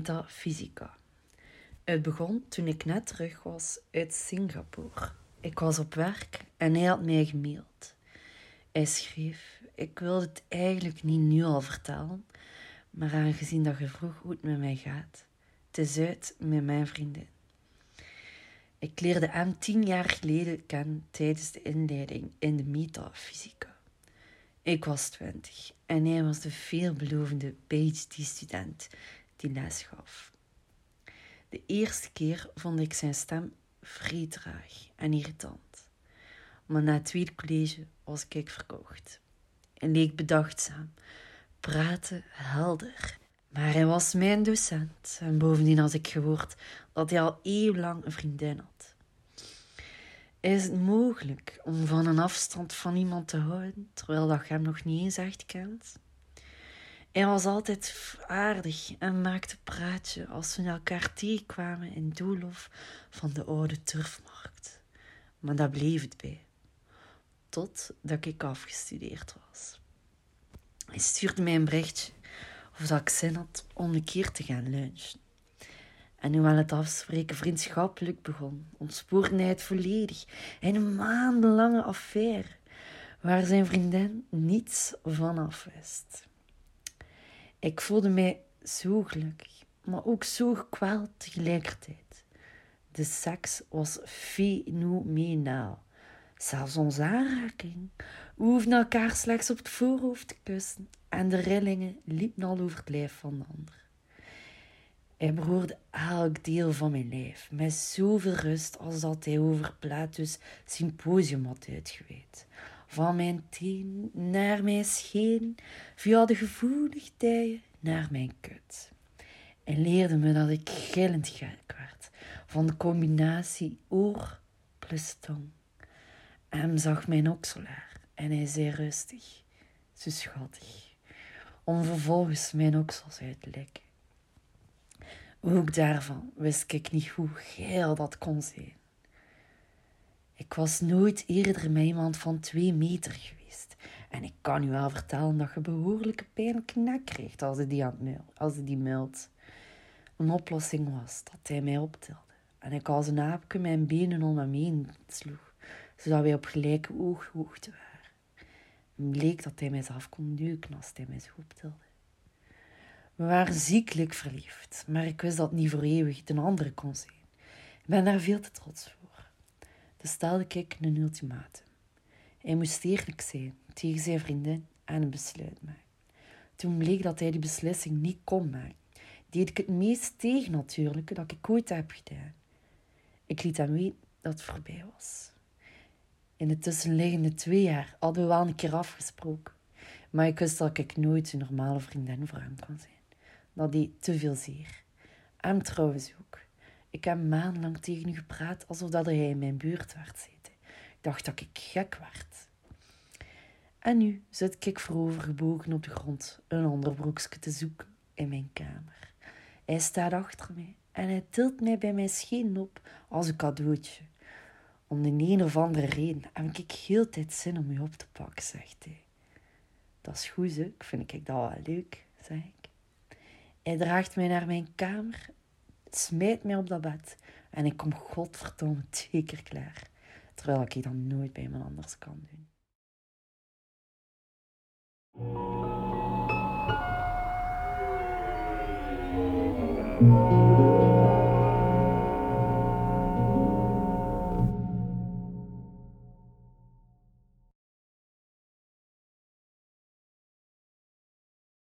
metafysica. Het begon toen ik net terug was uit Singapore. Ik was op werk en hij had mij gemaild. Hij schreef: Ik wilde het eigenlijk niet nu al vertellen, maar aangezien dat je vroeg hoe het met mij gaat, het is uit met mijn vriendin. Ik leerde hem tien jaar geleden kennen tijdens de inleiding in de metafysica. Ik was twintig en hij was de veelbelovende PhD-student die les gaf. De eerste keer vond ik zijn stem vrij en irritant. Maar na het tweede college was ik verkocht. Hij leek bedachtzaam, praatte helder. Maar hij was mijn docent en bovendien had ik gehoord dat hij al eeuwenlang een vriendin had. Is het mogelijk om van een afstand van iemand te houden terwijl dat je hem nog niet eens echt kent? Hij was altijd aardig en maakte praatje als we elkaar tegenkwamen in Doelhof van de oude turfmarkt. Maar dat bleef het bij. Totdat ik afgestudeerd was. Hij stuurde mij een berichtje of dat ik zin had om een keer te gaan lunchen. En hoewel het afspreken vriendschappelijk begon, ontspoorde hij het volledig in een maandenlange affaire waar zijn vriendin niets van af wist. Ik voelde mij zo gelukkig, maar ook zo gekweld tegelijkertijd. De seks was fenomenaal. Zelfs onze aanraking. We hoefden elkaar slechts op het voorhoofd te kussen en de rillingen liepen al over het lijf van de ander. Hij behoorde elk deel van mijn lijf, met zoveel rust als dat hij over Plato's symposium had uitgeweid. Van mijn teen naar mijn scheen, via de gevoelige dijen naar mijn kut. En leerde me dat ik gillend gek werd van de combinatie oor plus tong. Hem zag mijn okselaar en hij zei rustig, zo schattig, om vervolgens mijn oksels uit te lekken. Ook daarvan wist ik niet hoe geil dat kon zijn. Ik was nooit eerder met iemand van twee meter geweest. En ik kan u wel vertellen dat je behoorlijke pijnlijke nek kreeg als hij die, als hij die meld. Een oplossing was dat hij mij optilde. En ik als een aapje mijn benen om hem heen sloeg, zodat wij op gelijke ooghoogte waren. Het bleek dat hij mij zelf kon duiken als hij mij zo optilde. We waren ziekelijk verliefd, maar ik wist dat niet voor eeuwig een andere kon zijn. Ik ben daar veel te trots voor. Dus stelde ik een ultimatum. Hij moest eerlijk zijn tegen zijn vriendin en een besluit maken. Toen bleek dat hij die beslissing niet kon maken, deed ik het meest tegen natuurlijk dat ik ooit heb gedaan. Ik liet hem weten dat het voorbij was. In de tussenliggende twee jaar hadden we wel een keer afgesproken, maar ik wist dat ik nooit een normale vriendin voor hem kon zijn dat hij te veel zeer. Hem trouwens ook. Ik heb maandenlang tegen u gepraat alsof dat hij in mijn buurt werd zitten. Ik dacht dat ik gek werd. En nu zit ik voorovergebogen op de grond een onderbroekje te zoeken in mijn kamer. Hij staat achter mij en hij tilt mij bij mijn scheen op als een cadeautje. Om de een of andere reden heb ik heel tijd zin om u op te pakken, zegt hij. Dat is goed, hè? Ik vind ik dat wel leuk, zeg ik. Hij draagt mij naar mijn kamer, smijt mij op dat bed en ik kom godverdomme twee keer klaar. Terwijl ik dat nooit bij iemand anders kan doen.